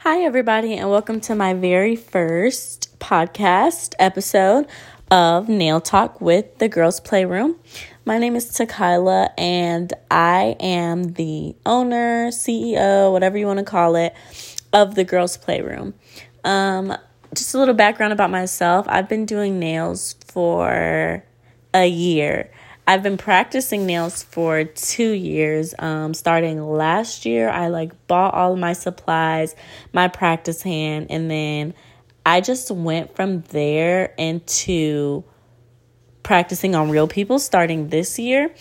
Hi, everybody, and welcome to my very first podcast episode of Nail Talk with the Girls Playroom. My name is Takila, and I am the owner, CEO, whatever you want to call it, of the Girls Playroom. Um, just a little background about myself I've been doing nails for a year. I've been practicing nails for two years. Um, starting last year, I like bought all of my supplies, my practice hand, and then I just went from there into practicing on real people starting this year.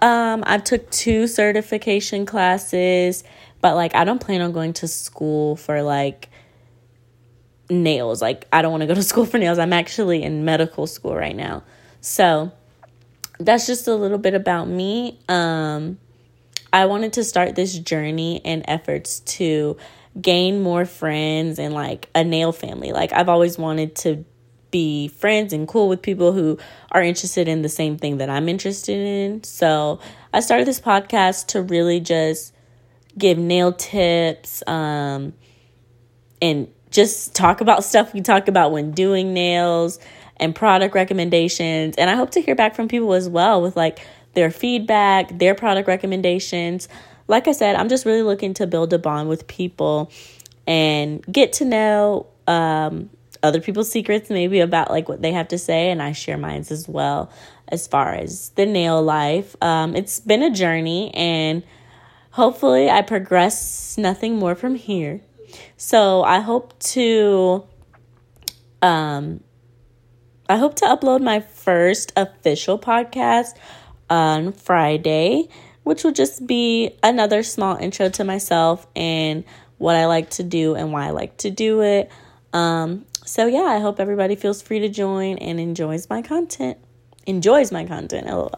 Um, I took two certification classes, but like I don't plan on going to school for like nails. Like I don't want to go to school for nails. I'm actually in medical school right now. So, that's just a little bit about me. Um, I wanted to start this journey and efforts to gain more friends and like a nail family. Like, I've always wanted to be friends and cool with people who are interested in the same thing that I'm interested in. So, I started this podcast to really just give nail tips um, and just talk about stuff we talk about when doing nails and product recommendations. And I hope to hear back from people as well with like their feedback, their product recommendations. Like I said, I'm just really looking to build a bond with people and get to know um, other people's secrets, maybe about like what they have to say, and I share mine as well as far as the nail life. Um, it's been a journey, and hopefully, I progress nothing more from here. So I hope to um, I hope to upload my first official podcast on Friday, which will just be another small intro to myself and what I like to do and why I like to do it. Um, so, yeah, I hope everybody feels free to join and enjoys my content. Enjoys my content, lol.